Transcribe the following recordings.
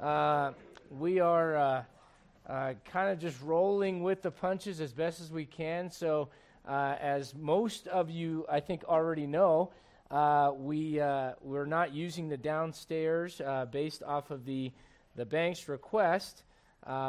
Uh, we are uh, uh, kind of just rolling with the punches as best as we can. So, uh, as most of you, I think, already know, uh, we we're not using the downstairs based off of the the bank's request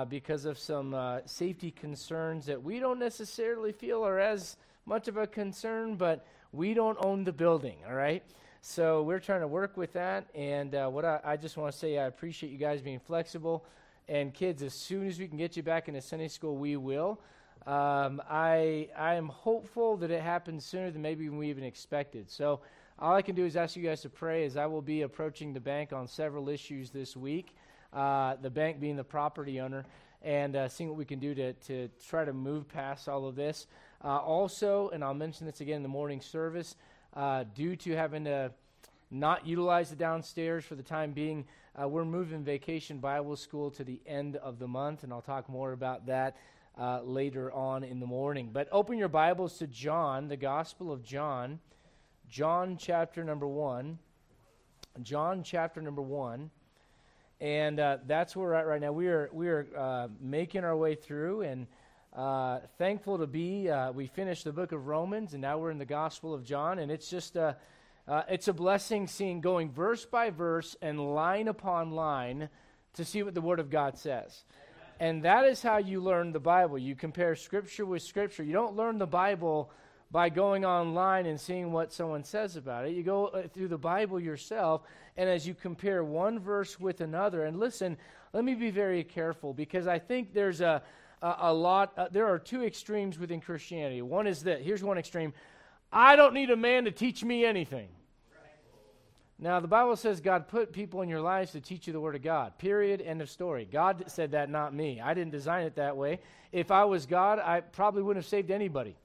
because of some safety concerns that we don't necessarily feel are as much of a concern, but we don't own the building. All right. So we're trying to work with that. And uh, what I, I just want to say, I appreciate you guys being flexible. And kids, as soon as we can get you back into Sunday school, we will. Um, I I am hopeful that it happens sooner than maybe we even expected. So all I can do is ask you guys to pray as I will be approaching the bank on several issues this week. Uh, the bank being the property owner, and uh, seeing what we can do to to try to move past all of this. Uh, also, and I'll mention this again in the morning service uh, due to having to not utilize the downstairs for the time being, uh, we're moving Vacation Bible School to the end of the month, and I'll talk more about that uh, later on in the morning. But open your Bibles to John, the Gospel of John, John chapter number one. John chapter number one. And uh, that's where we're at right now. We are, we are uh, making our way through and uh, thankful to be. Uh, we finished the book of Romans, and now we're in the Gospel of John, and it's just a, uh, it's a blessing seeing going verse by verse and line upon line to see what the Word of God says. And that is how you learn the Bible. You compare Scripture with Scripture. You don't learn the Bible by going online and seeing what someone says about it. You go uh, through the Bible yourself, and as you compare one verse with another, and listen, let me be very careful because I think there's a uh, a lot. Uh, there are two extremes within Christianity. One is that here's one extreme I don't need a man to teach me anything. Now, the Bible says God put people in your lives to teach you the Word of God. Period. End of story. God said that, not me. I didn't design it that way. If I was God, I probably wouldn't have saved anybody.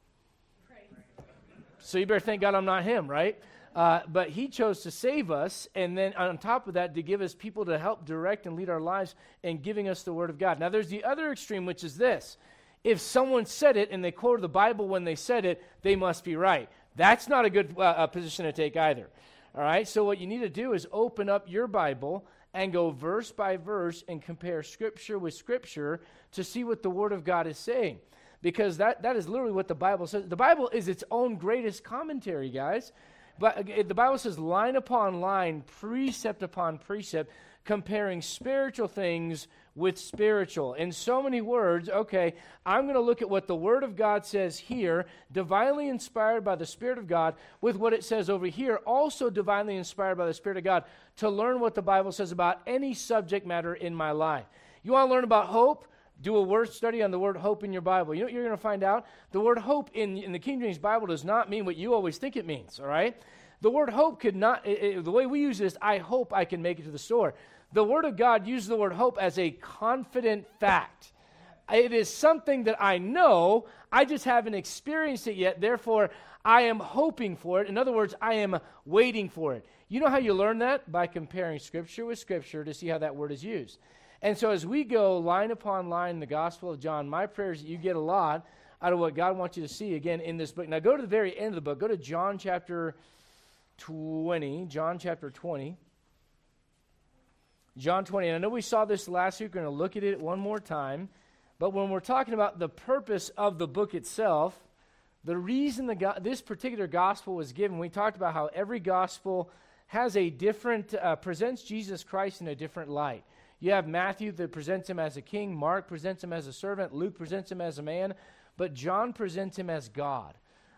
So you better thank God I'm not Him, right? Uh, but he chose to save us, and then on top of that, to give us people to help direct and lead our lives and giving us the Word of God. Now, there's the other extreme, which is this if someone said it and they quoted the Bible when they said it, they must be right. That's not a good uh, position to take either. All right, so what you need to do is open up your Bible and go verse by verse and compare Scripture with Scripture to see what the Word of God is saying. Because that, that is literally what the Bible says. The Bible is its own greatest commentary, guys. But uh, the Bible says line upon line, precept upon precept, comparing spiritual things with spiritual. In so many words, okay, I'm going to look at what the Word of God says here, divinely inspired by the Spirit of God, with what it says over here, also divinely inspired by the Spirit of God, to learn what the Bible says about any subject matter in my life. You want to learn about hope? Do a word study on the word hope in your Bible. You know what you're going to find out? The word hope in, in the King James Bible does not mean what you always think it means, all right? The word hope could not, it, it, the way we use this, I hope I can make it to the store. The Word of God uses the word hope as a confident fact. It is something that I know, I just haven't experienced it yet, therefore I am hoping for it. In other words, I am waiting for it. You know how you learn that? By comparing Scripture with Scripture to see how that word is used. And so as we go line upon line in the Gospel of John, my prayer is that you get a lot out of what God wants you to see again in this book. Now go to the very end of the book. Go to John chapter 20. John chapter 20. John 20. And I know we saw this last week. We're going to look at it one more time. But when we're talking about the purpose of the book itself, the reason the go- this particular gospel was given, we talked about how every gospel has a different, uh, presents Jesus Christ in a different light. You have Matthew that presents him as a king, Mark presents him as a servant, Luke presents him as a man, but John presents him as God.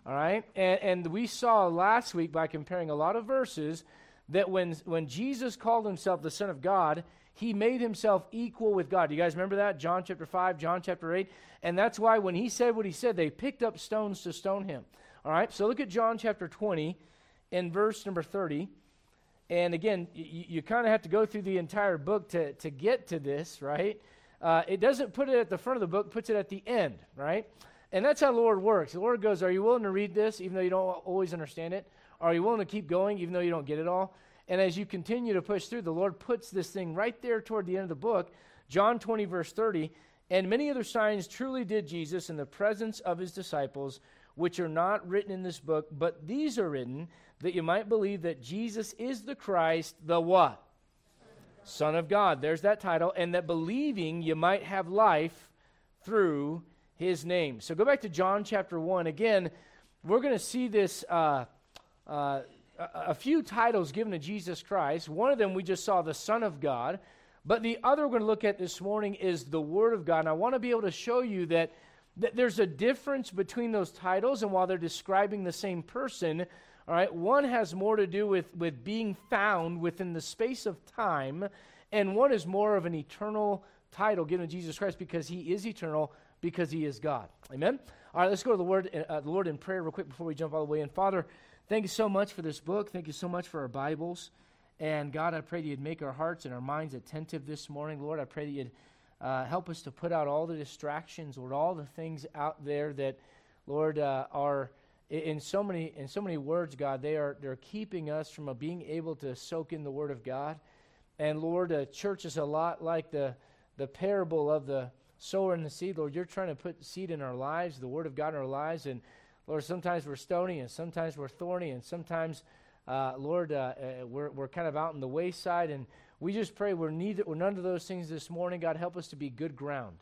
All right? And, and we saw last week by comparing a lot of verses that when, when Jesus called himself the Son of God, he made himself equal with God. Do you guys remember that? John chapter 5, John chapter 8. And that's why when he said what he said, they picked up stones to stone him. All right? So look at John chapter 20 in verse number 30. And again, you, you kind of have to go through the entire book to, to get to this, right? Uh, it doesn't put it at the front of the book, it puts it at the end, right? And that's how the Lord works. The Lord goes, Are you willing to read this even though you don't always understand it? Are you willing to keep going even though you don't get it all? And as you continue to push through, the Lord puts this thing right there toward the end of the book, John 20, verse 30. And many other signs truly did Jesus in the presence of his disciples, which are not written in this book, but these are written that you might believe that Jesus is the Christ, the what? Son of God. There's that title. And that believing you might have life through his name. So go back to John chapter 1. Again, we're going to see this. Uh, uh, a few titles given to Jesus Christ. One of them we just saw, the Son of God. But the other we're going to look at this morning is the Word of God. And I want to be able to show you that, that there's a difference between those titles, and while they're describing the same person, all right, one has more to do with, with being found within the space of time, and one is more of an eternal title given to Jesus Christ because he is eternal, because he is God. Amen? All right, let's go to the Word, uh, the Lord in prayer real quick before we jump all the way in. Father, thank you so much for this book. Thank you so much for our Bibles. And God, I pray that you'd make our hearts and our minds attentive this morning. Lord, I pray that you'd uh, help us to put out all the distractions, Lord, all the things out there that, Lord, uh, are in so many in so many words, God, they are they're keeping us from being able to soak in the Word of God. And Lord, uh, church is a lot like the the parable of the sower and the seed. Lord, you're trying to put seed in our lives, the Word of God in our lives, and Lord, sometimes we're stony, and sometimes we're thorny, and sometimes uh, Lord, uh, uh, we're, we're kind of out in the wayside, and we just pray we're, neither, we're none of those things this morning. God, help us to be good ground.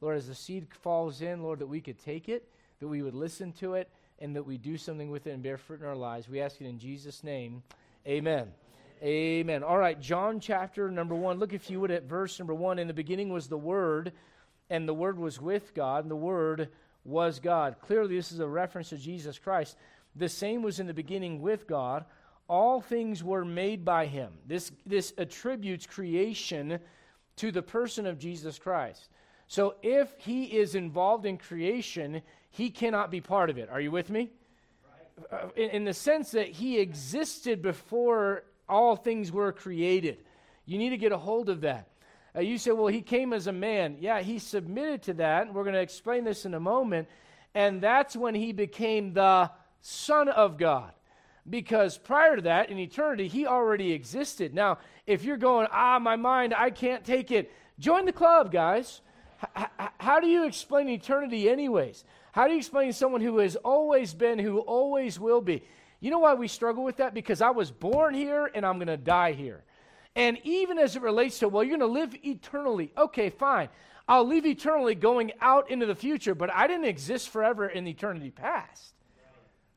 Lord, as the seed falls in, Lord, that we could take it, that we would listen to it, and that we do something with it and bear fruit in our lives. We ask it in Jesus' name. Amen. Amen. All right, John chapter number one. Look, if you would, at verse number one. In the beginning was the Word, and the Word was with God, and the Word was God. Clearly, this is a reference to Jesus Christ. The same was in the beginning with God all things were made by him. This, this attributes creation to the person of Jesus Christ. So if he is involved in creation, he cannot be part of it. Are you with me? Uh, in, in the sense that he existed before all things were created. You need to get a hold of that. Uh, you say, well, he came as a man. Yeah, he submitted to that. We're going to explain this in a moment. And that's when he became the Son of God because prior to that, in eternity, he already existed. Now, if you're going, ah, my mind, I can't take it, join the club, guys. H- how do you explain eternity, anyways? How do you explain someone who has always been, who always will be? You know why we struggle with that? Because I was born here and I'm going to die here. And even as it relates to, well, you're going to live eternally. Okay, fine. I'll live eternally going out into the future, but I didn't exist forever in the eternity past.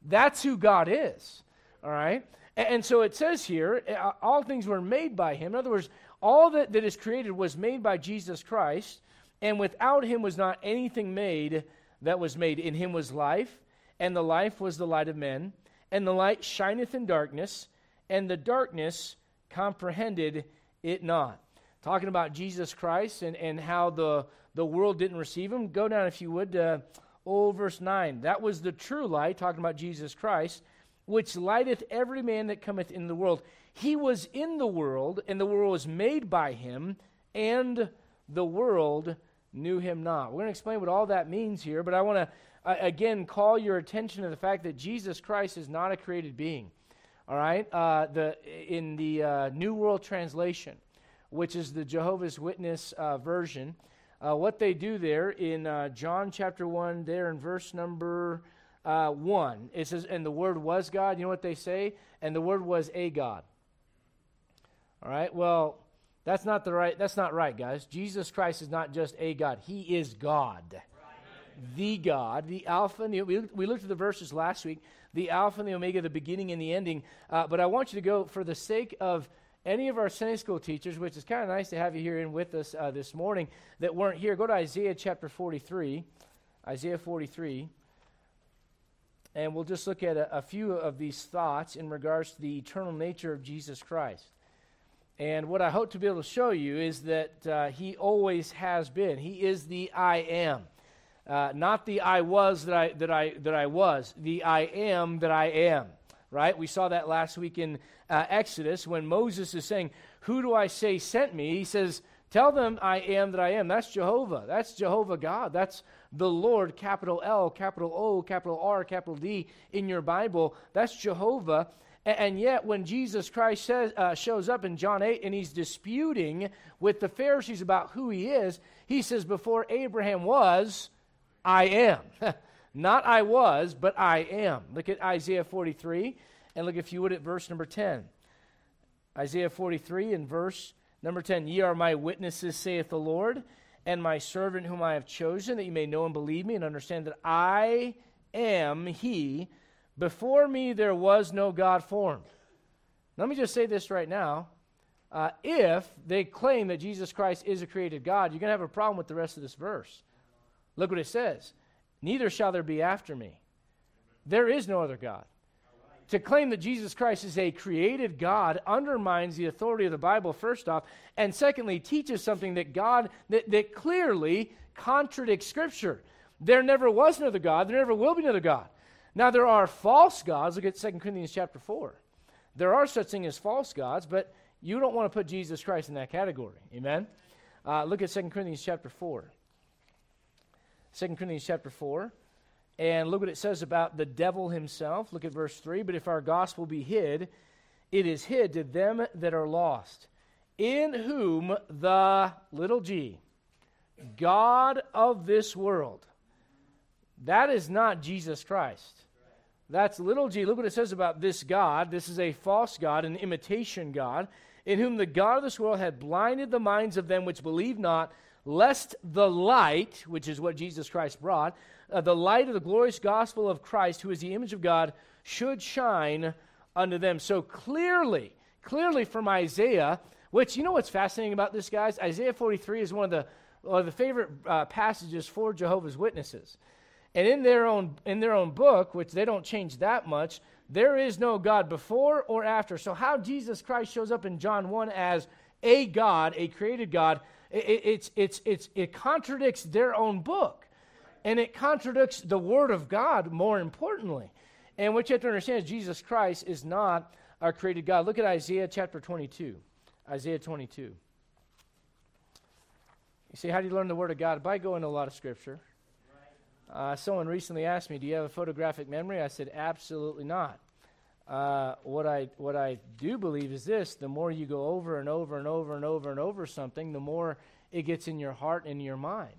That's who God is. All right? And, and so it says here, all things were made by him. In other words, all that, that is created was made by Jesus Christ, and without him was not anything made that was made. In him was life, and the life was the light of men. And the light shineth in darkness, and the darkness comprehended it not. Talking about Jesus Christ and, and how the, the world didn't receive him, go down, if you would, to oh, verse 9. That was the true light, talking about Jesus Christ which lighteth every man that cometh in the world. He was in the world, and the world was made by him, and the world knew him not. We're going to explain what all that means here, but I want to uh, again call your attention to the fact that Jesus Christ is not a created being. All right, uh, the in the uh, New World Translation, which is the Jehovah's Witness uh, version, uh, what they do there in uh, John chapter one, there in verse number uh, 1. It says, and the Word was God. You know what they say? And the Word was a God. All right, well, that's not the right, that's not right, guys. Jesus Christ is not just a God. He is God. The God, the Alpha and the, we, we looked at the verses last week, the Alpha and the Omega, the beginning and the ending. Uh, but I want you to go, for the sake of any of our Sunday school teachers, which is kind of nice to have you here in with us uh, this morning that weren't here, go to Isaiah chapter 43. Isaiah 43. And we'll just look at a, a, few of these thoughts in regards to the eternal nature of Jesus Christ. And what I hope to be able to show you is that uh, He always has been. He is the I am. Uh, not the I was that I, that, I, that I was, the I am that I am. Right? We saw that last week in uh, Exodus when Moses is saying, Who do I say sent me? He says, Tell them I am that I am. That's Jehovah. That's Jehovah God. That's the Lord, capital L, capital O, capital R, capital D in your Bible. That's Jehovah. And yet, when Jesus Christ says, uh, shows up in John 8 and he's disputing with the Pharisees about who he is, he says, Before Abraham was, I am. Not I was, but I am. Look at Isaiah 43 and look, if you would, at verse number 10. Isaiah 43 and verse Number 10, ye are my witnesses, saith the Lord, and my servant whom I have chosen, that you may know and believe me and understand that I am he. Before me there was no God formed. Let me just say this right now. Uh, if they claim that Jesus Christ is a created God, you're going to have a problem with the rest of this verse. Look what it says Neither shall there be after me. There is no other God. To claim that Jesus Christ is a created God undermines the authority of the Bible, first off, and secondly, teaches something that God, that, that clearly contradicts Scripture. There never was another God, there never will be another God. Now, there are false gods. Look at 2 Corinthians chapter 4. There are such things as false gods, but you don't want to put Jesus Christ in that category. Amen? Uh, look at 2 Corinthians chapter 4. 2 Corinthians chapter 4. And look what it says about the devil himself. Look at verse 3. But if our gospel be hid, it is hid to them that are lost, in whom the little g, God of this world, that is not Jesus Christ. That's little g. Look what it says about this God. This is a false God, an imitation God, in whom the God of this world had blinded the minds of them which believe not, lest the light, which is what Jesus Christ brought, uh, the light of the glorious gospel of Christ, who is the image of God, should shine unto them. So clearly, clearly from Isaiah, which you know what's fascinating about this, guys? Isaiah 43 is one of the, one of the favorite uh, passages for Jehovah's Witnesses. And in their own in their own book, which they don't change that much, there is no God before or after. So how Jesus Christ shows up in John 1 as a God, a created God, it, it's, it's, it's, it contradicts their own book. And it contradicts the Word of God, more importantly. And what you have to understand is Jesus Christ is not our created God. Look at Isaiah chapter 22. Isaiah 22. You see, how do you learn the Word of God? By going to a lot of Scripture. Uh, someone recently asked me, Do you have a photographic memory? I said, Absolutely not. Uh, what I what I do believe is this: the more you go over and over and over and over and over something, the more it gets in your heart and in your mind.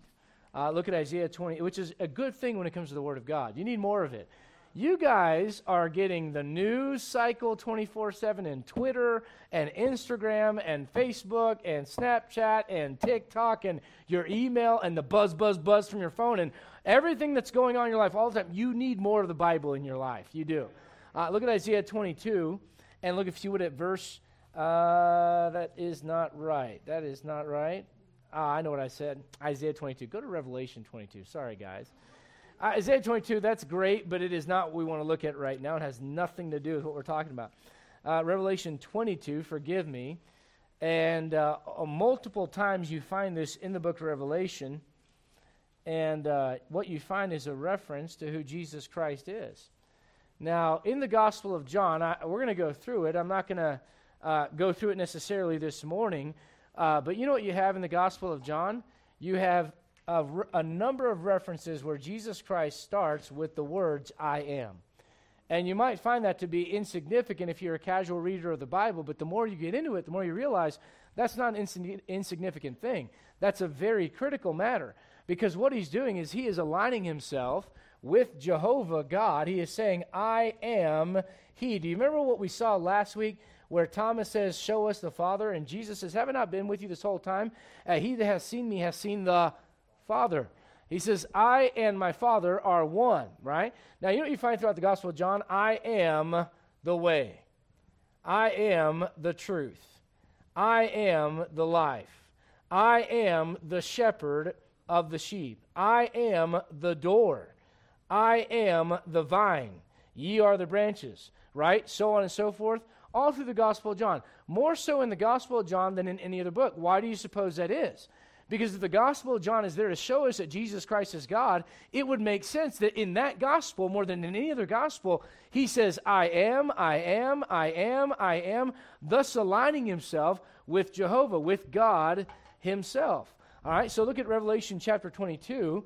Uh, look at Isaiah 20, which is a good thing when it comes to the Word of God. You need more of it. You guys are getting the news cycle 24 7 and Twitter and Instagram and Facebook and Snapchat and TikTok and your email and the buzz, buzz, buzz from your phone and everything that's going on in your life all the time. You need more of the Bible in your life. You do. Uh, look at Isaiah 22 and look if you would at verse. Uh, that is not right. That is not right. Ah, I know what I said. Isaiah 22. Go to Revelation 22. Sorry, guys. Uh, Isaiah 22, that's great, but it is not what we want to look at right now. It has nothing to do with what we're talking about. Uh, Revelation 22, forgive me. And uh, multiple times you find this in the book of Revelation. And uh, what you find is a reference to who Jesus Christ is. Now, in the Gospel of John, I, we're going to go through it. I'm not going to uh, go through it necessarily this morning, uh, but you know what you have in the Gospel of John? You have a, a number of references where Jesus Christ starts with the words, I am. And you might find that to be insignificant if you're a casual reader of the Bible, but the more you get into it, the more you realize that's not an insign- insignificant thing. That's a very critical matter. Because what he's doing is he is aligning himself with Jehovah God. He is saying, I am He. Do you remember what we saw last week where Thomas says, Show us the Father? And Jesus says, Have I not been with you this whole time? Uh, he that has seen me has seen the Father. He says, I and my Father are one, right? Now, you know what you find throughout the Gospel of John? I am the way. I am the truth. I am the life. I am the shepherd of the sheep. I am the door. I am the vine, ye are the branches, right? So on and so forth, all through the Gospel of John. More so in the Gospel of John than in any other book. Why do you suppose that is? Because if the Gospel of John is there to show us that Jesus Christ is God, it would make sense that in that Gospel, more than in any other Gospel, he says, I am, I am, I am, I am, thus aligning himself with Jehovah, with God himself. All right, so look at Revelation chapter 22,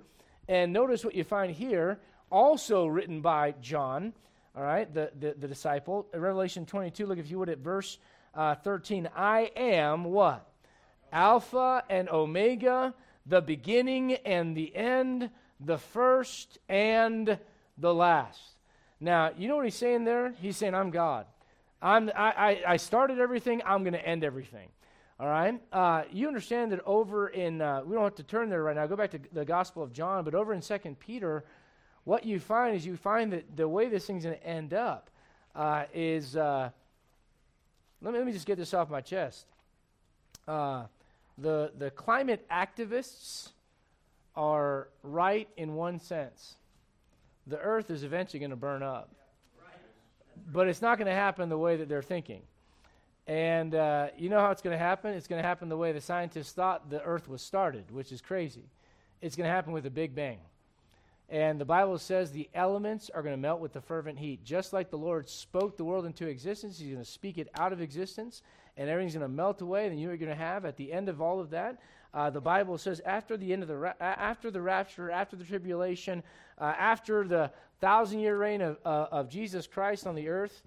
and notice what you find here also written by John, all right, the, the, the disciple. Revelation 22, look if you would at verse uh, 13. I am what? Alpha and Omega, the beginning and the end, the first and the last. Now, you know what he's saying there? He's saying, I'm God. I'm, I, I, I started everything, I'm going to end everything. All right? Uh, you understand that over in, uh, we don't have to turn there right now, go back to the Gospel of John, but over in Second Peter, what you find is you find that the way this thing's going to end up uh, is, uh, let, me, let me just get this off my chest. Uh, the, the climate activists are right in one sense. The earth is eventually going to burn up. But it's not going to happen the way that they're thinking. And uh, you know how it's going to happen? It's going to happen the way the scientists thought the earth was started, which is crazy. It's going to happen with a big bang. And the Bible says the elements are going to melt with the fervent heat. Just like the Lord spoke the world into existence, He's going to speak it out of existence, and everything's going to melt away. And you're going to have, at the end of all of that, uh, the Bible says after the end of the ra- after the rapture, after the tribulation, uh, after the thousand year reign of, uh, of Jesus Christ on the earth.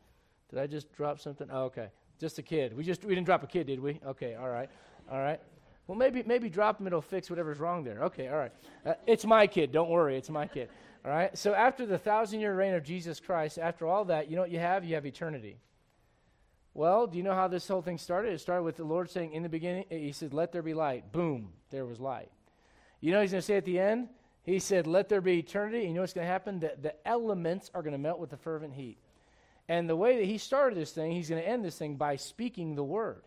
Did I just drop something? Oh, okay. Just a kid. We just we didn't drop a kid, did we? Okay, all right, all right. Well, maybe maybe drop him. It'll fix whatever's wrong there. Okay, all right. Uh, it's my kid. Don't worry. It's my kid. All right. So after the thousand year reign of Jesus Christ, after all that, you know what you have? You have eternity. Well, do you know how this whole thing started? It started with the Lord saying, in the beginning, He said, "Let there be light." Boom, there was light. You know He's going to say at the end? He said, "Let there be eternity." And you know what's going to happen? The, the elements are going to melt with the fervent heat. And the way that he started this thing, he's going to end this thing by speaking the word,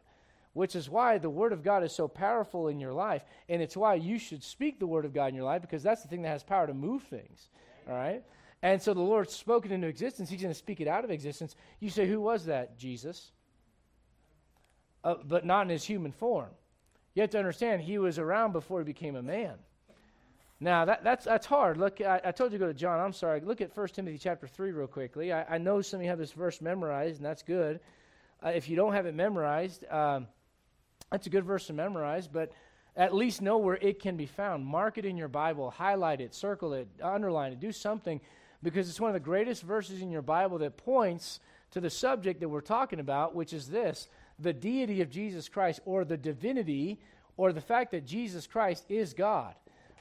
which is why the word of God is so powerful in your life. And it's why you should speak the word of God in your life because that's the thing that has power to move things. All right? And so the Lord spoke it into existence. He's going to speak it out of existence. You say, Who was that? Jesus. Uh, but not in his human form. You have to understand, he was around before he became a man. Now, that, that's, that's hard. Look, I, I, told you to go to John. I'm sorry. Look at 1 Timothy chapter 3 real quickly. I, I know some of you have this verse memorized, and that's good. Uh, if you don't have it memorized, um, that's a good verse to memorize, but at least know where it can be found. Mark it in your Bible, highlight it, circle it, underline it, do something, because it's one of the greatest verses in your Bible that points to the subject that we're talking about, which is this the deity of Jesus Christ, or the divinity, or the fact that Jesus Christ is God.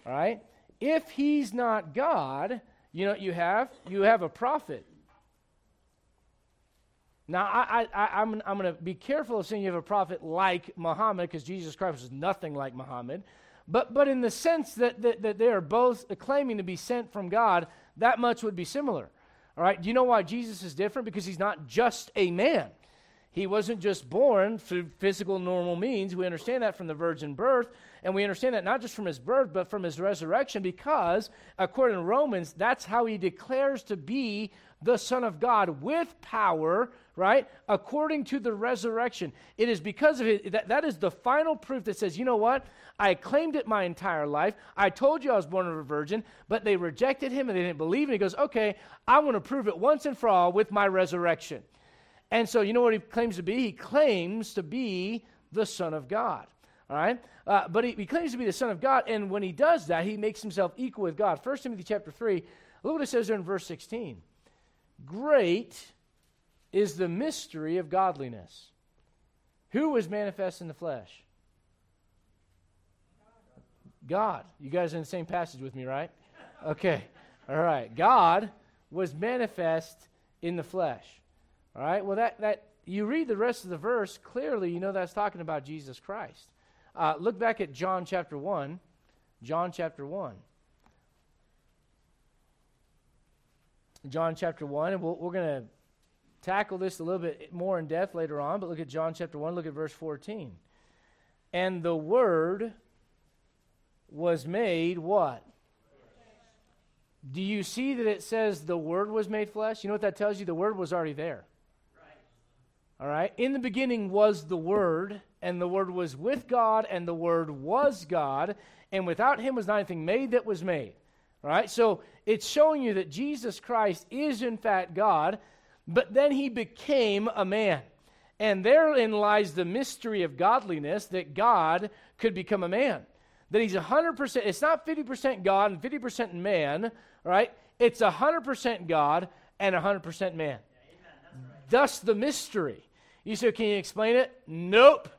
All right? If he's not God, you know what you have? You have a prophet. Now, I, I, I'm, I'm going to be careful of saying you have a prophet like Muhammad because Jesus Christ was nothing like Muhammad. But, but in the sense that, that, that they are both claiming to be sent from God, that much would be similar. All right? Do you know why Jesus is different? Because he's not just a man. He wasn't just born through physical normal means. We understand that from the virgin birth, and we understand that not just from his birth, but from his resurrection, because according to Romans, that's how he declares to be the Son of God with power, right? According to the resurrection. It is because of it, that, that is the final proof that says, you know what? I claimed it my entire life. I told you I was born of a virgin, but they rejected him and they didn't believe. him. he goes, okay, I'm going to prove it once and for all with my resurrection. And so, you know what he claims to be? He claims to be the Son of God. All right? Uh, but he, he, claims to be the Son of God, and when he does that, he makes himself equal with God. 1 Timothy chapter 3, look what it says there in verse 16. Great is the mystery of godliness. Who was manifest in the flesh? God. You guys are in the same passage with me, right? Okay. All right. God was manifest in the flesh. All right. Well, that that you read the rest of the verse clearly, you know that's talking about Jesus Christ. Uh, look back at John chapter one. John chapter one. John chapter one, and we we are going to tackle this a little bit more in depth later on. But look at John chapter one. Look at verse fourteen. And the Word was made what? Do you see that it says the Word was made flesh? You know what that tells you? The Word was already there. All right? In the beginning was the Word, and the Word was with God, and the Word was God, and without Him was not anything made that was made. All right? So it's showing you that Jesus Christ is, in fact, God, but then He became a man. And therein lies the mystery of godliness that God could become a man. That He's 100%, it's not 50% God and 50% man, right? It's 100% God and 100% man. Thus the mystery. You say, Can you explain it? Nope.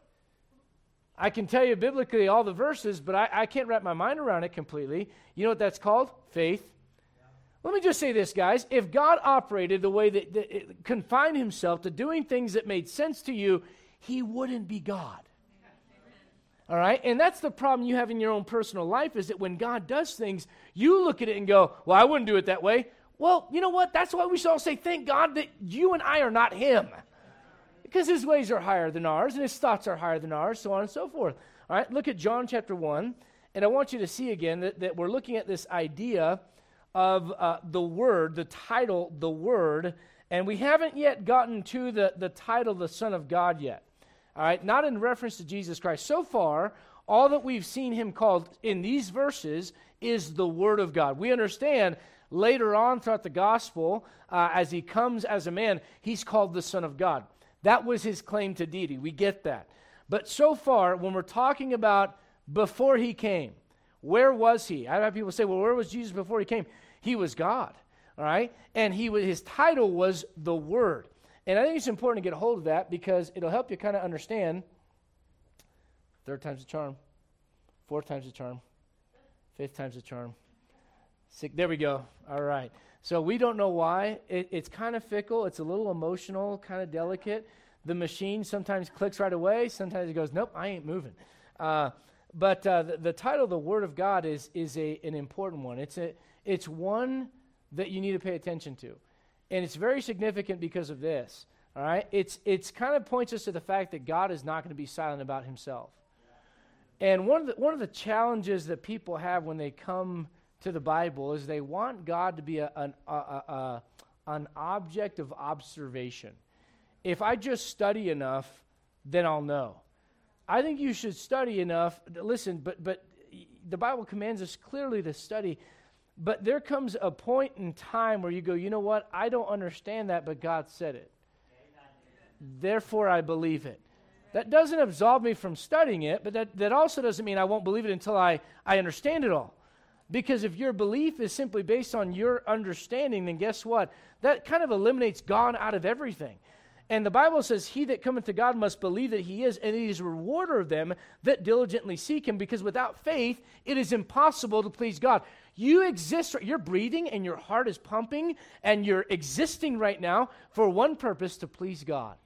I can tell you biblically all the verses, but I, I can't wrap my mind around it completely. You know what that's called? Faith. Let me just say this, guys. If God operated the way that, that confined himself to doing things that made sense to you, he wouldn't be God. All right? And that's the problem you have in your own personal life is that when God does things, you look at it and go, Well, I wouldn't do it that way. Well, you know what? That's why we should all say, Thank God that you and I are not Him. Because His ways are higher than ours and His thoughts are higher than ours, so on and so forth. All right? Look at John chapter 1. And I want you to see again that, that we're looking at this idea of uh, the Word, the title, the Word, and we haven't yet gotten to the, the title, the Son of God, yet. All right, not in reference to Jesus Christ. So far, all that we've seen him called in these verses is the Word of God. We understand later on throughout the gospel, uh, as he comes as a man, he's called the Son of God. That was his claim to deity. We get that. But so far, when we're talking about before he came, where was he? I have people say, well, where was Jesus before he came? He was God. All right? And he was, his title was the Word. And I think it's important to get a hold of that because it'll help you kind of understand. Third time's the charm. Fourth time's the charm. Fifth time's the charm. Six, there we go. All right. So we don't know why. It, it's kind of fickle. It's a little emotional, kind of delicate. The machine sometimes clicks right away. Sometimes it goes, nope, I ain't moving. Uh, but uh, the, the, title, the Word of God, is, is a, an important one. It's, a, it's one that you need to pay attention to. And it's very significant because of this. All right? It's it's kind of points us to the fact that God is not going to be silent about himself. And one of the one of the challenges that people have when they come to the Bible is they want God to be a, an, a, a, an object of observation. If I just study enough, then I'll know. I think you should study enough. Listen, but but the Bible commands us clearly to study but there comes a point in time where you go, you know what? I don't understand that, but God said it. Therefore, I believe it. That doesn't absolve me from studying it, but that, that also doesn't mean I won't believe it until I, I understand it all. Because if your belief is simply based on your understanding, then guess what? That kind of eliminates God out of everything. And the Bible says, He that cometh to God must believe that He is, and He is a rewarder of them that diligently seek Him, because without faith, it is impossible to please God. You exist, you're breathing, and your heart is pumping, and you're existing right now for one purpose to please God.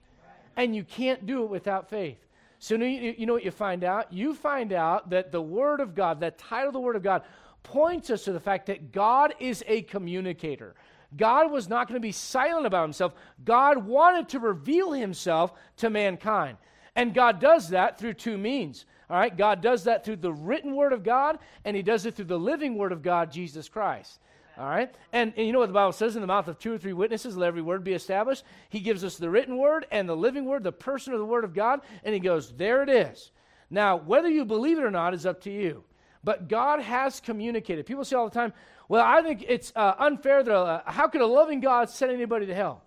And you can't do it without faith. So, you know what you find out? You find out that the Word of God, that title of the Word of God, points us to the fact that God is a communicator. God was not going to be silent about himself. God wanted to reveal himself to mankind. And God does that through two means. All right, God does that through the written word of God, and he does it through the living word of God, Jesus Christ. All right? And, and, you know what the Bible says in the mouth of two or three witnesses, let every word be established. He gives us the written word and the living word, the person of the word of God, and he goes, there it is. Now, whether you believe it or not is up to you. But God has communicated. People say all the time, well, I think it's uh, unfair that uh, how could a loving God send anybody to hell?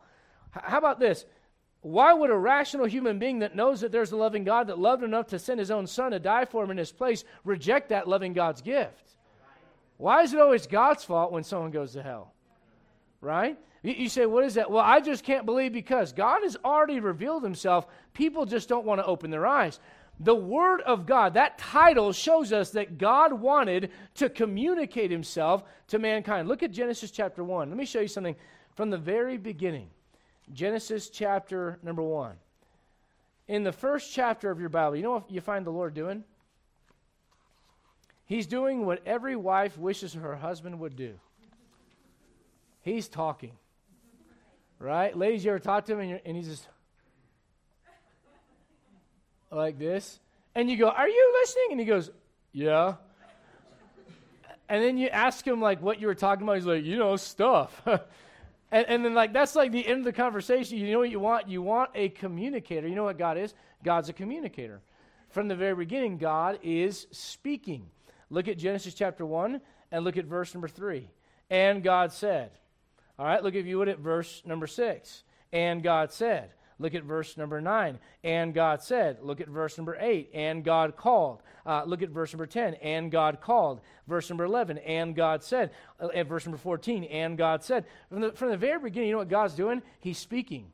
H- how about this? Why would a rational human being that knows that there's a loving God that loved enough to send his own son to die for him in his place reject that loving God's gift? Why is it always God's fault when someone goes to hell? Right? You, you say, what is that? Well, I just can't believe because God has already revealed himself. People just don't want to open their eyes. The Word of God, that title shows us that God wanted to communicate Himself to mankind. Look at Genesis chapter 1. Let me show you something from the very beginning. Genesis chapter number 1. In the first chapter of your Bible, you know what you find the Lord doing? He's doing what every wife wishes her husband would do. He's talking. Right? Ladies, you ever talk to him and, and he's just like this. And you go, Are you listening? And he goes, Yeah. And then you ask him, like, what you were talking about. He's like, You know, stuff. and, and then, like, that's like the end of the conversation. You know what you want? You want a communicator. You know what God is? God's a communicator. From the very beginning, God is speaking. Look at Genesis chapter 1 and look at verse number 3. And God said, All right, look if you would at verse number 6. And God said, Look at verse number 9. And God said. Look at verse number 8. And God called. Uh, look at verse number 10. And God called. Verse number 11. And God said. Uh, verse number 14. And God said. From the, from the very beginning, you know what God's doing? He's speaking.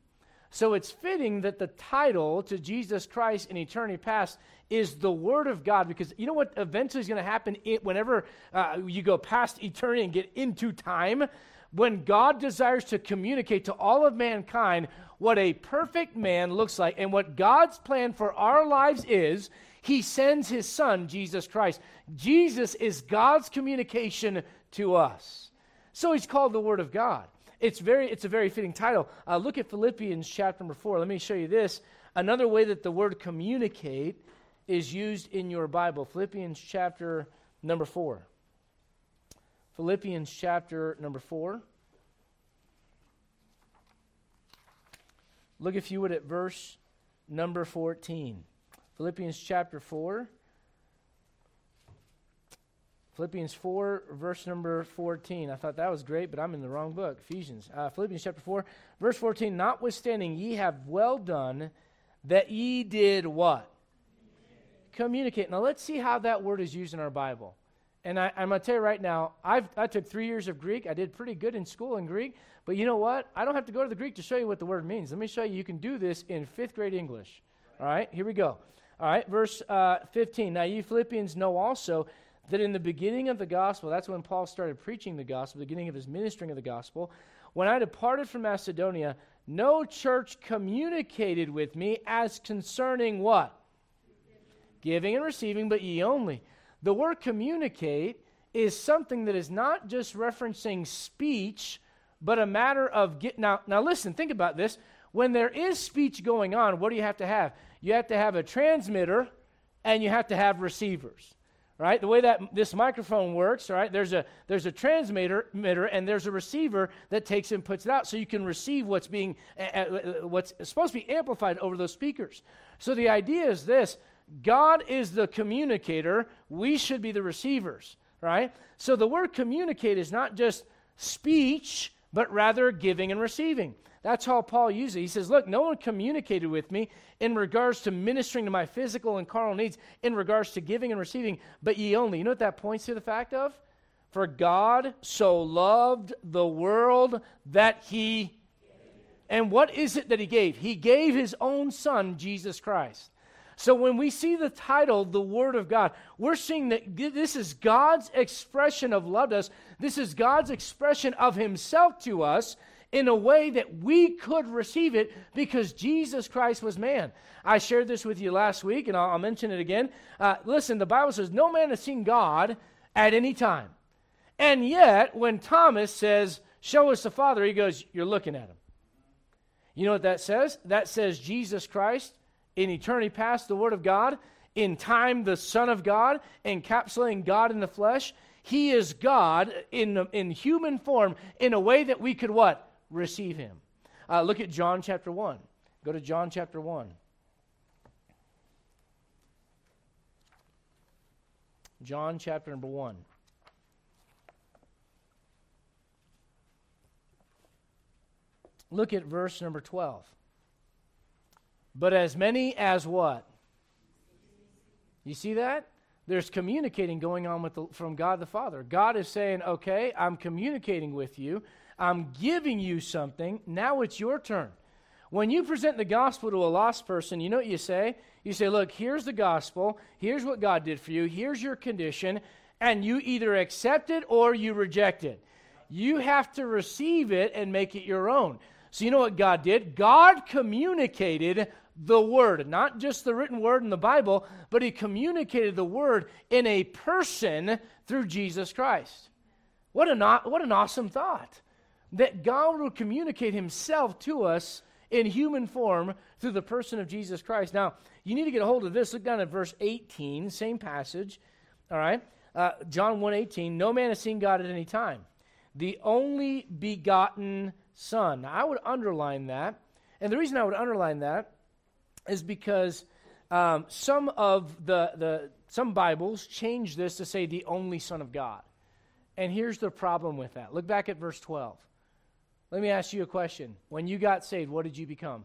So it's fitting that the title to Jesus Christ in eternity past is the Word of God because you know what eventually is going to happen it, whenever uh, you go past eternity and get into time? When God desires to communicate to all of mankind what a perfect man looks like and what God's plan for our lives is, He sends his son, Jesus Christ. Jesus is God's communication to us. So he's called the Word of God. It's, very, it's a very fitting title. Uh, look at Philippians chapter number 4. Let me show you this. Another way that the word communicate is used in your Bible. Philippians chapter number 4. Philippians chapter number 4. Look, if you would, at verse number 14. Philippians chapter 4. Philippians 4, verse number 14. I thought that was great, but I'm in the wrong book. Ephesians. Uh, Philippians chapter 4, verse 14. Notwithstanding, ye have well done that ye did what? Communicate. Now, let's see how that word is used in our Bible. And I, am going to tell you right now, I've, I took three years of Greek. I did pretty good in school in Greek. But you know what? I don't have to go to the Greek to show you what the word means. Let me show you. You can do this in fifth grade English. All right, here we go. All right, verse uh, 15. Now, you Philippians know also that in the beginning of the gospel, that's when Paul started preaching the gospel, the beginning of his ministering of the gospel, when I departed from Macedonia, no church communicated with me as concerning what? Giving and receiving, but ye only. The word communicate is something that is not just referencing speech, but a matter of get now now listen, think about this. When there is speech going on, what do you have to have? You have to have a transmitter and you have to have receivers right the way that this microphone works right there's a there's a transmitter and there's a receiver that takes and puts it out so you can receive what's being uh, what's supposed to be amplified over those speakers so the idea is this god is the communicator we should be the receivers right so the word communicate is not just speech but rather giving and receiving that's how Paul uses it. He says, Look, no one communicated with me in regards to ministering to my physical and carnal needs, in regards to giving and receiving, but ye only. You know what that points to the fact of? For God so loved the world that he. And what is it that he gave? He gave his own son, Jesus Christ. So when we see the title, The Word of God, we're seeing that this is God's expression of love to us. This is God's expression of himself to us in a way that we could receive it because Jesus Christ was man. I shared this with you last week, and I'll, I'll mention it again. Uh, listen, the Bible says, No man has seen God at any time. And yet, when Thomas says, Show us the Father, he goes, You're looking at him. You know what that says? That says Jesus Christ, in eternity past, the Word of God, in time, the Son of God, encapsulating God in the flesh. He is God in, in human form in a way that we could what? receive him. Uh, look at John chapter 1. Go to John chapter 1. John chapter number 1. Look at verse number 12. But as many as what? You see that? There's communicating going on with the, from God the Father. God is saying, okay, I'm communicating with you. I'm giving you something. Now it's your turn. When you present the gospel to a lost person, you know what you say? You say, Look, here's the gospel. Here's what God did for you. Here's your condition. And you either accept it or you reject it. You have to receive it and make it your own. So, you know what God did? God communicated the Word, not just the written Word in the Bible, but He communicated the Word in a person through Jesus Christ. What an, what an awesome thought that God will communicate himself to us in human form through the person of Jesus Christ. Now, you need to get a hold of this. Look down at verse 18, same passage. All right? Uh, John 1:18, no man has seen God at any time. The only begotten Son. Now, I would underline that. And the reason I would underline that is because um, some of the, the some Bibles change this to say the only Son of God. And here's the problem with that. Look back at verse 12. Let me ask you a question. When you got saved, what did you become?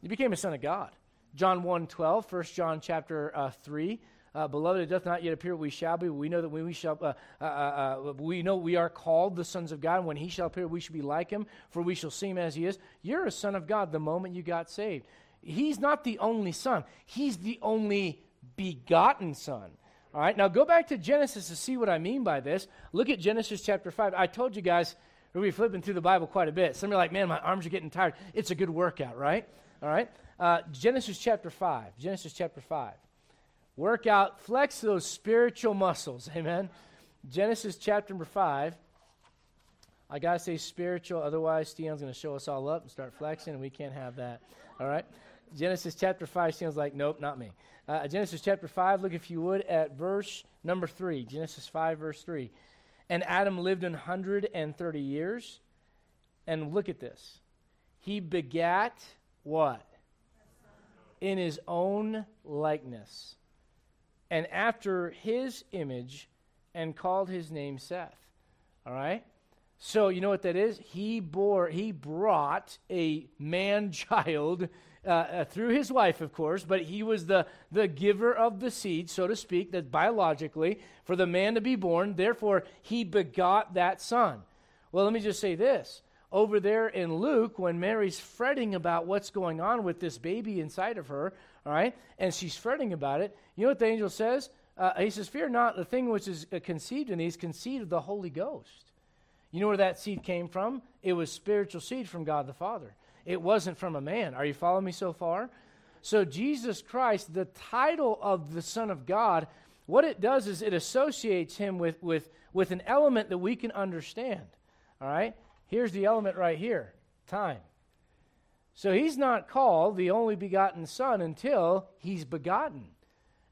You became a son of God. John 1 12, 1 John chapter uh, 3. Uh, Beloved, it doth not yet appear we shall be. We know that when we shall, uh, uh, uh, uh, we know we are called the sons of God. And when He shall appear, we shall be like Him, for we shall see Him as He is. You're a son of God the moment you got saved. He's not the only son. He's the only begotten son. All right. Now go back to Genesis to see what I mean by this. Look at Genesis chapter five. I told you guys We'll be flipping through the Bible quite a bit. Some of you are like, man, my arms are getting tired. It's a good workout, right? All right. Uh, Genesis chapter 5. Genesis chapter 5. Work out, flex those spiritual muscles. Amen. Genesis chapter number 5. I got to say spiritual, otherwise, Steon's going to show us all up and start flexing, and we can't have that. All right? Genesis chapter 5, sounds like, nope, not me. Uh, Genesis chapter 5, look if you would at verse number 3. Genesis 5, verse 3. And Adam lived 130 years. And look at this. He begat what? In his own likeness. And after his image, and called his name Seth. All right? So you know what that is? He bore, he brought a man child uh, uh, through his wife, of course, but he was the, the giver of the seed, so to speak, that biologically, for the man to be born, therefore he begot that son. Well, let me just say this. Over there in Luke, when Mary's fretting about what's going on with this baby inside of her, all right, and she's fretting about it, you know what the angel says? Uh, he says, Fear not, the thing which is uh, conceived in thee is conceived of the Holy Ghost. You know where that seed came from? It was spiritual seed from God the Father. It wasn't from a man. Are you following me so far? So, Jesus Christ, the title of the Son of God, what it does is it associates him with, with, with an element that we can understand. All right? Here's the element right here time. So, he's not called the only begotten Son until he's begotten,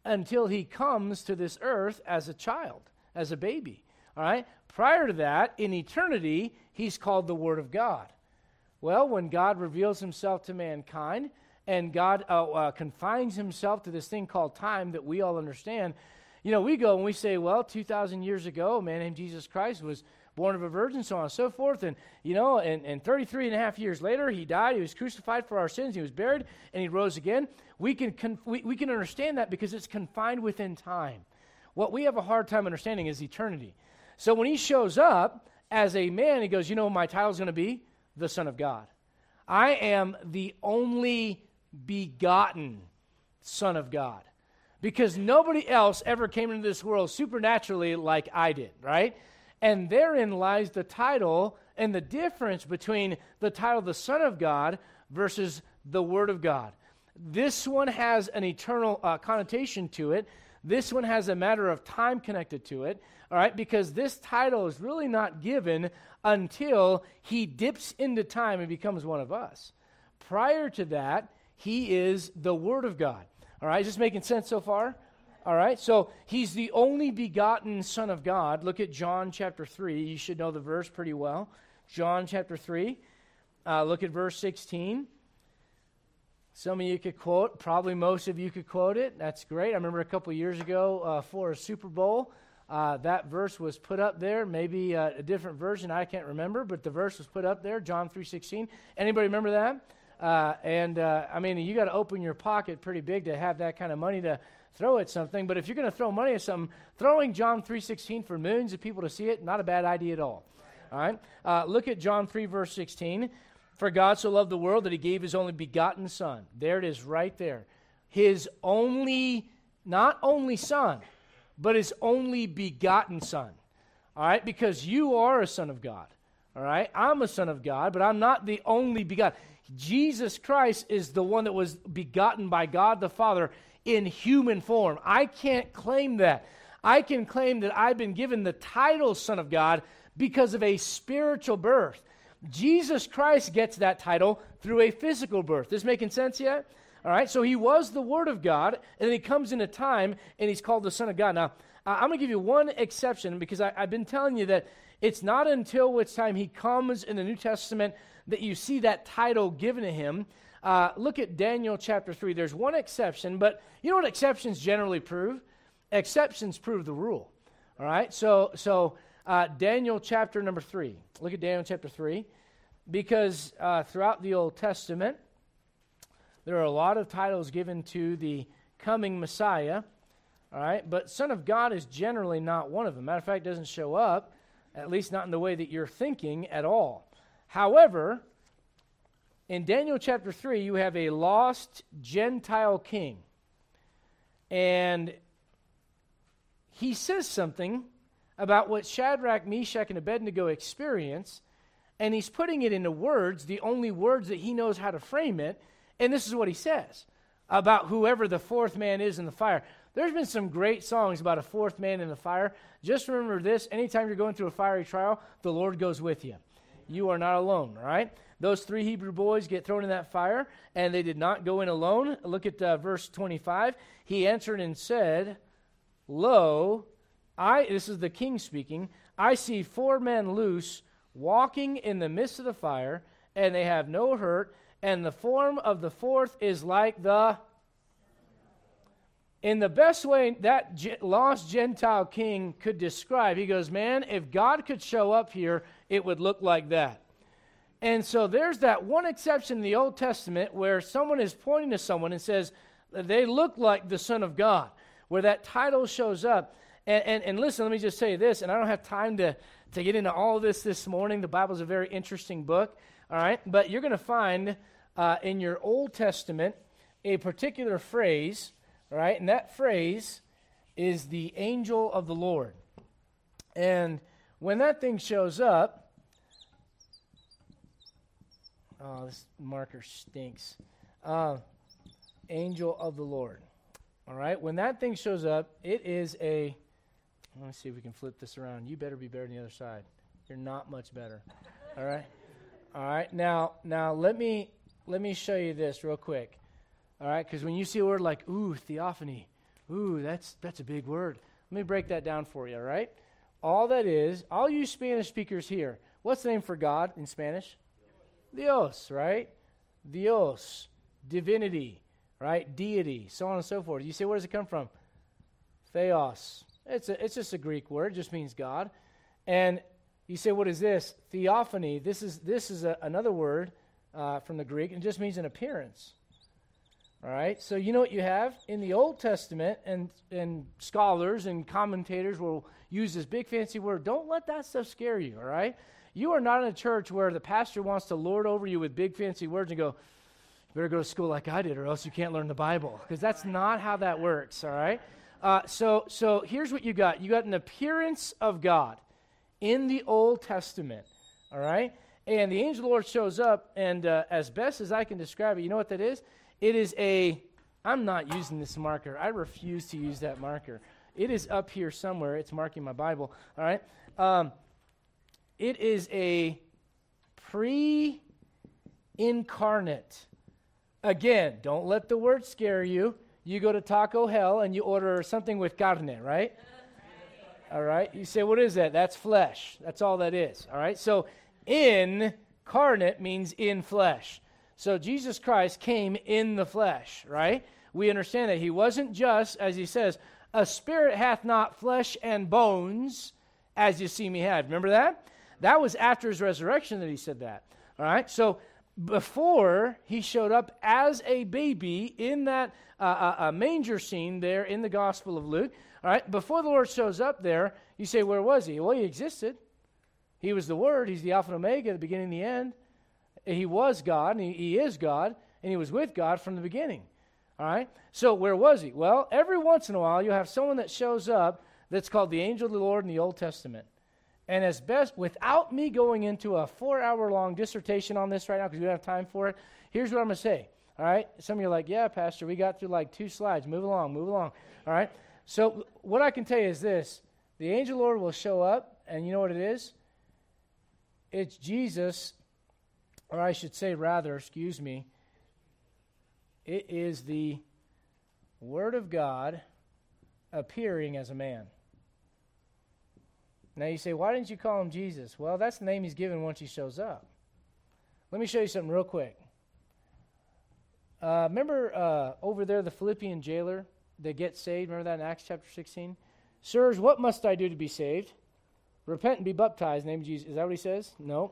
until he comes to this earth as a child, as a baby. All right? Prior to that, in eternity, he's called the Word of God. Well, when God reveals himself to mankind and God uh, uh, confines himself to this thing called time that we all understand, you know, we go and we say, well, 2,000 years ago, a man named Jesus Christ was born of a virgin, so on and so forth. And, you know, and, and 33 and a half years later, he died. He was crucified for our sins. He was buried, and he rose again. We can, con- we, we can understand that because it's confined within time. What we have a hard time understanding is eternity. So when he shows up as a man, he goes, you know, my title's going to be the Son of God. I am the only begotten Son of God. Because nobody else ever came into this world supernaturally like I did, right? And therein lies the title and the difference between the title the Son of God versus the Word of God. This one has an eternal uh, connotation to it. This one has a matter of time connected to it, all right, because this title is really not given until he dips into time and becomes one of us. Prior to that, he is the Word of God. All right, is just making sense so far? All right, so he's the only begotten Son of God. Look at John chapter 3. You should know the verse pretty well. John chapter 3. Uh, look at verse 16. Some of you could quote, probably most of you could quote it. That's great. I remember a couple years ago uh, for a Super Bowl, uh, that verse was put up there. Maybe uh, a different version, I can't remember, but the verse was put up there, John 3.16. Anybody remember that? Uh, and, uh, I mean, you got to open your pocket pretty big to have that kind of money to throw at something. But if you're going to throw money at something, throwing John 3.16 for millions of people to see it, not a bad idea at all. All right? Uh, look at John 3, verse 16. For God so loved the world that he gave his only begotten Son. There it is right there. His only, not only Son, but his only begotten Son. All right? Because you are a son of God. All right? I'm a son of God, but I'm not the only begotten. Jesus Christ is the one that was begotten by God the Father in human form. I can't claim that. I can claim that I've been given the title Son of God because of a spiritual birth. Jesus Christ gets that title through a physical birth. This making sense yet? All right, so he was the Word of God, and then he comes in a time, and he's called the Son of God. Now, I'm going to give you one exception because I, I've been telling you that it's not until which time he comes in the New Testament that you see that title given to him. Uh, look at Daniel chapter 3. There's one exception, but you know what exceptions generally prove? Exceptions prove the rule. All right, so, so uh, Daniel chapter number 3. Look at Daniel chapter 3. Because uh, throughout the Old Testament, there are a lot of titles given to the coming Messiah, all right? But Son of God is generally not one of them. Matter of fact, doesn't show up, at least not in the way that you're thinking at all. However, in Daniel chapter 3, you have a lost Gentile king. And he says something about what Shadrach, Meshach, and Abednego experience, and he's putting it into words, the only words that he knows how to frame it, and this is what he says about whoever the fourth man is in the fire. There's been some great songs about a fourth man in the fire. Just remember this anytime you're going through a fiery trial, the Lord goes with you. You are not alone, right? Those three Hebrew boys get thrown in that fire, and they did not go in alone. Look at uh, verse 25. He answered and said, Lo, I, this is the king speaking, I see four men loose walking in the midst of the fire, and they have no hurt, and the form of the fourth is like the. In the best way that lost Gentile king could describe, he goes, Man, if God could show up here, it would look like that. And so there's that one exception in the Old Testament where someone is pointing to someone and says, They look like the Son of God, where that title shows up. And, and, and listen, let me just say this, and I don't have time to, to get into all this this morning. The Bible is a very interesting book, all right? But you're going to find uh, in your Old Testament a particular phrase, right? And that phrase is the angel of the Lord. And when that thing shows up, oh, this marker stinks. Uh, angel of the Lord. All right, when that thing shows up, it is a let me see if we can flip this around. You better be better than the other side. You're not much better. All right? All right. Now, now let me let me show you this real quick. All right? Because when you see a word like ooh, theophany, ooh, that's that's a big word. Let me break that down for you, all right? All that is, all you Spanish speakers here, what's the name for God in Spanish? Dios, right? Dios, divinity, right? Deity, so on and so forth. You say, where does it come from? Theos, it's, a, it's just a Greek word, it just means God. And you say, what is this? Theophany. This is, this is a, another word uh, from the Greek, and just means an appearance. All right, so you know what you have in the Old Testament, and, and scholars and commentators will use this big fancy word. Don't let that stuff scare you, all right? You are not in a church where the pastor wants to lord over you with big fancy words and go, you better go to school like I did, or else you can't learn the Bible. Because that's not how that works, all right? Uh, so, so here's what you got you got an appearance of God in the Old Testament, all right? And the angel Lord shows up, and uh, as best as I can describe it, you know what that is? It is a, I'm not using this marker. I refuse to use that marker. It is up here somewhere. It's marking my Bible, all right? Um, it is a pre incarnate. Again, don't let the word scare you you go to Taco Hell and you order something with carne, right? All right. You say, what is that? That's flesh. That's all that is. All right. So incarnate means in flesh. So Jesus Christ came in the flesh, right? We understand that he wasn't just, as he says, a spirit hath not flesh and bones as you see me have. Remember that? That was after his resurrection that he said that. All right. So before he showed up as a baby in that uh, uh, uh, manger scene there in the Gospel of Luke, all right, before the Lord shows up there, you say, Where was he? Well, he existed. He was the Word. He's the Alpha and Omega, the beginning and the end. He was God, and he, he is God, and he was with God from the beginning. All right? So, where was he? Well, every once in a while, you'll have someone that shows up that's called the angel of the Lord in the Old Testament. And as best, without me going into a four hour long dissertation on this right now, because we don't have time for it, here's what I'm going to say. All right? Some of you are like, yeah, Pastor, we got through like two slides. Move along, move along. All right? So, what I can tell you is this the angel of the Lord will show up, and you know what it is? It's Jesus, or I should say, rather, excuse me, it is the Word of God appearing as a man. Now you say, why didn't you call him Jesus? Well, that's the name he's given once he shows up. Let me show you something real quick. Uh, remember uh, over there the Philippian jailer that gets saved? Remember that in Acts chapter 16? Sirs, what must I do to be saved? Repent and be baptized name Jesus. Is that what he says? No.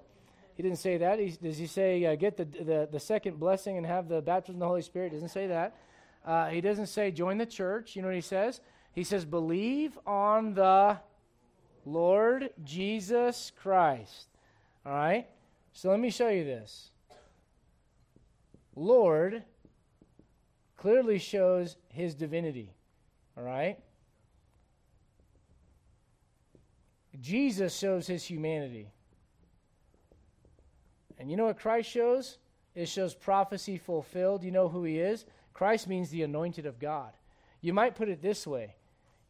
He didn't say that. He, does he say uh, get the, the, the, second blessing and have the baptism of the Holy Spirit? Doesn't say that. Uh, he doesn't say join the church. You know what he says? He says believe on the Lord Jesus Christ. All right? So let me show you this. Lord clearly shows his divinity. All right? Jesus shows his humanity. And you know what Christ shows? It shows prophecy fulfilled. You know who he is? Christ means the anointed of God. You might put it this way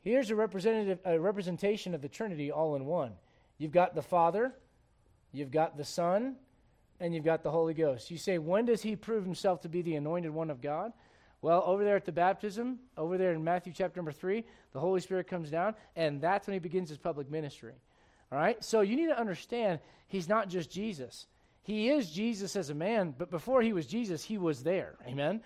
here's a, representative, a representation of the Trinity all in one. You've got the Father, you've got the Son, and you've got the Holy Ghost. You say, when does he prove himself to be the anointed one of God? Well, over there at the baptism, over there in Matthew chapter number three, the Holy Spirit comes down, and that's when he begins his public ministry. All right? So you need to understand he's not just Jesus. He is Jesus as a man, but before he was Jesus, he was there. Amen?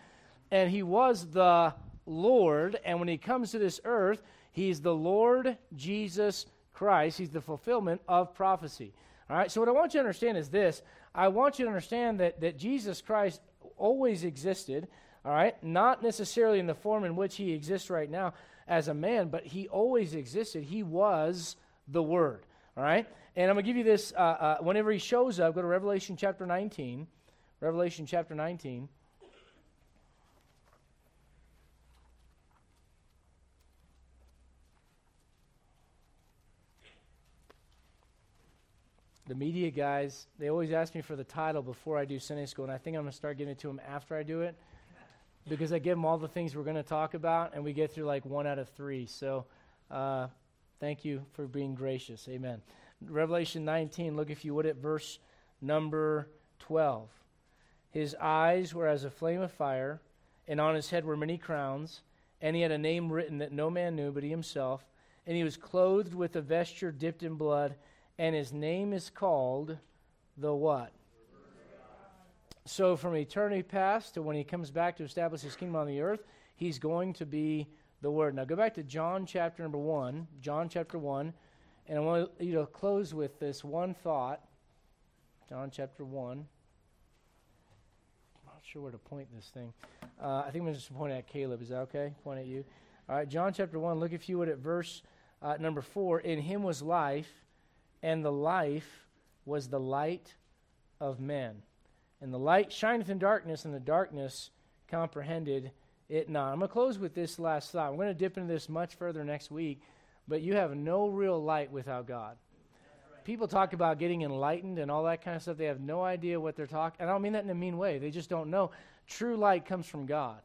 And he was the Lord, and when he comes to this earth, he's the Lord Jesus Christ. He's the fulfillment of prophecy. All right? So what I want you to understand is this I want you to understand that, that Jesus Christ always existed, all right? Not necessarily in the form in which he exists right now as a man, but he always existed. He was the Word, all right? And I'm going to give you this uh, uh, whenever he shows up, go to Revelation chapter 19. Revelation chapter 19. the media guys, they always ask me for the title before I do Sunday school, and I think I'm going to start giving it to them after I do it because I give them all the things we're going to talk about, and we get through like one out of three. So uh, thank you for being gracious. Amen. Revelation 19, look if you would at verse number 12. His eyes were as a flame of fire, and on his head were many crowns, and he had a name written that no man knew but he himself, and he was clothed with a vesture dipped in blood and his name is called the what? So, from eternity past to when he comes back to establish his kingdom on the earth, he's going to be the Word. Now, go back to John chapter number 1. John chapter 1. And I want you to close with this one thought. John chapter 1. I'm not sure where to point this thing. Uh, I think I'm just point at Caleb. Is that okay? Point at you. All right, John chapter 1. Look, if you would, at verse uh, number 4. In him was life and the life was the light of men. And the light shineth in darkness, and the darkness comprehended it not. I'm going to close with this last thought. I'm going to dip into this much further next week, but you have no real light without God. People talk about getting enlightened and all that kind of stuff. They have no idea what they're talking. And I don't mean that in a mean way. They just don't know. True light comes from God.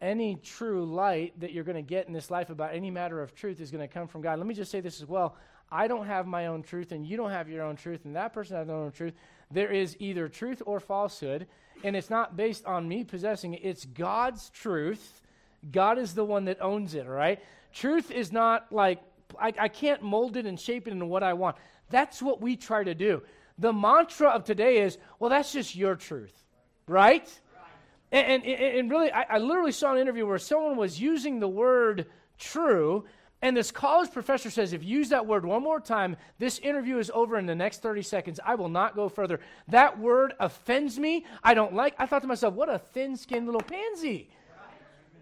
Any true light that you're going to get in this life about any matter of truth is going to come from God. Let me just say this as well. I don't have my own truth and you don't have your own truth and that person has their own truth. There is either truth or falsehood, and it's not based on me possessing it. It's God's truth. God is the one that owns it, all right? Truth is not like, I, I can't mold it and shape it into what I want. That's what we try to do. The mantra of today is, well, that's just your truth, right? And, and, and really, I, I literally saw an interview where someone was using the word true and this college professor says, if you use that word one more time, this interview is over in the next 30 seconds. I will not go further. That word offends me. I don't like. I thought to myself, what a thin-skinned little pansy.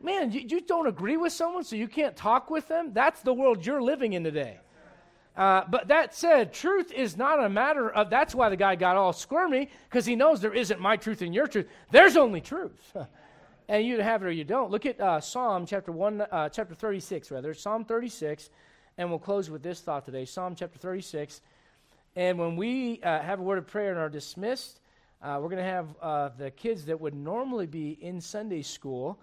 Man, you, you don't agree with someone, so you can't talk with them? That's the world you're living in today. Uh, but that said, truth is not a matter of. That's why the guy got all squirmy because he knows there isn't my truth and your truth. There's only truth. and you have it or you don't. Look at uh, Psalm chapter one, uh, chapter thirty-six, rather Psalm thirty-six, and we'll close with this thought today. Psalm chapter thirty-six, and when we uh, have a word of prayer and are dismissed, uh, we're going to have uh, the kids that would normally be in Sunday school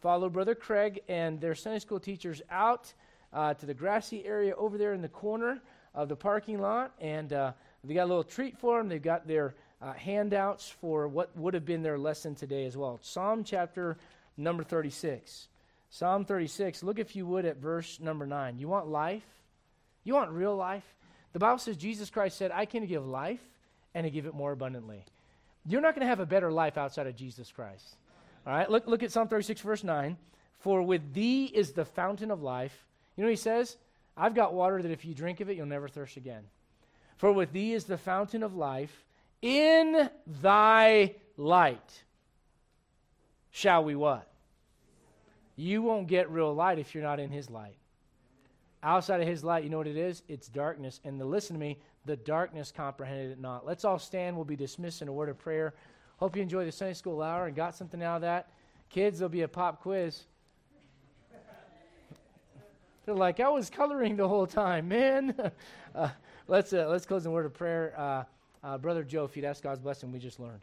follow Brother Craig and their Sunday school teachers out uh, to the grassy area over there in the corner of the parking lot, and they got a little treat for them. They've got their uh, handouts for what would have been their lesson today as well. Psalm chapter number 36. Psalm 36, look if you would at verse number 9. You want life? You want real life? The Bible says Jesus Christ said, I can give life and to give it more abundantly. You're not going to have a better life outside of Jesus Christ. All right, look, look at Psalm 36, verse 9. For with thee is the fountain of life. You know what he says? I've got water that if you drink of it, you'll never thirst again. For with thee is the fountain of life. In thy light shall we what? You won't get real light if you're not in his light. Outside of his light, you know what it is? It's darkness. And the, listen to me, the darkness comprehended it not. Let's all stand. We'll be dismissed in a word of prayer. Hope you enjoyed the Sunday school hour and got something out of that. Kids, there'll be a pop quiz. They're like, I was coloring the whole time, man. uh, let's, uh, let's close in a word of prayer. Uh, uh, Brother Joe, if you'd ask God's blessing, we just learned.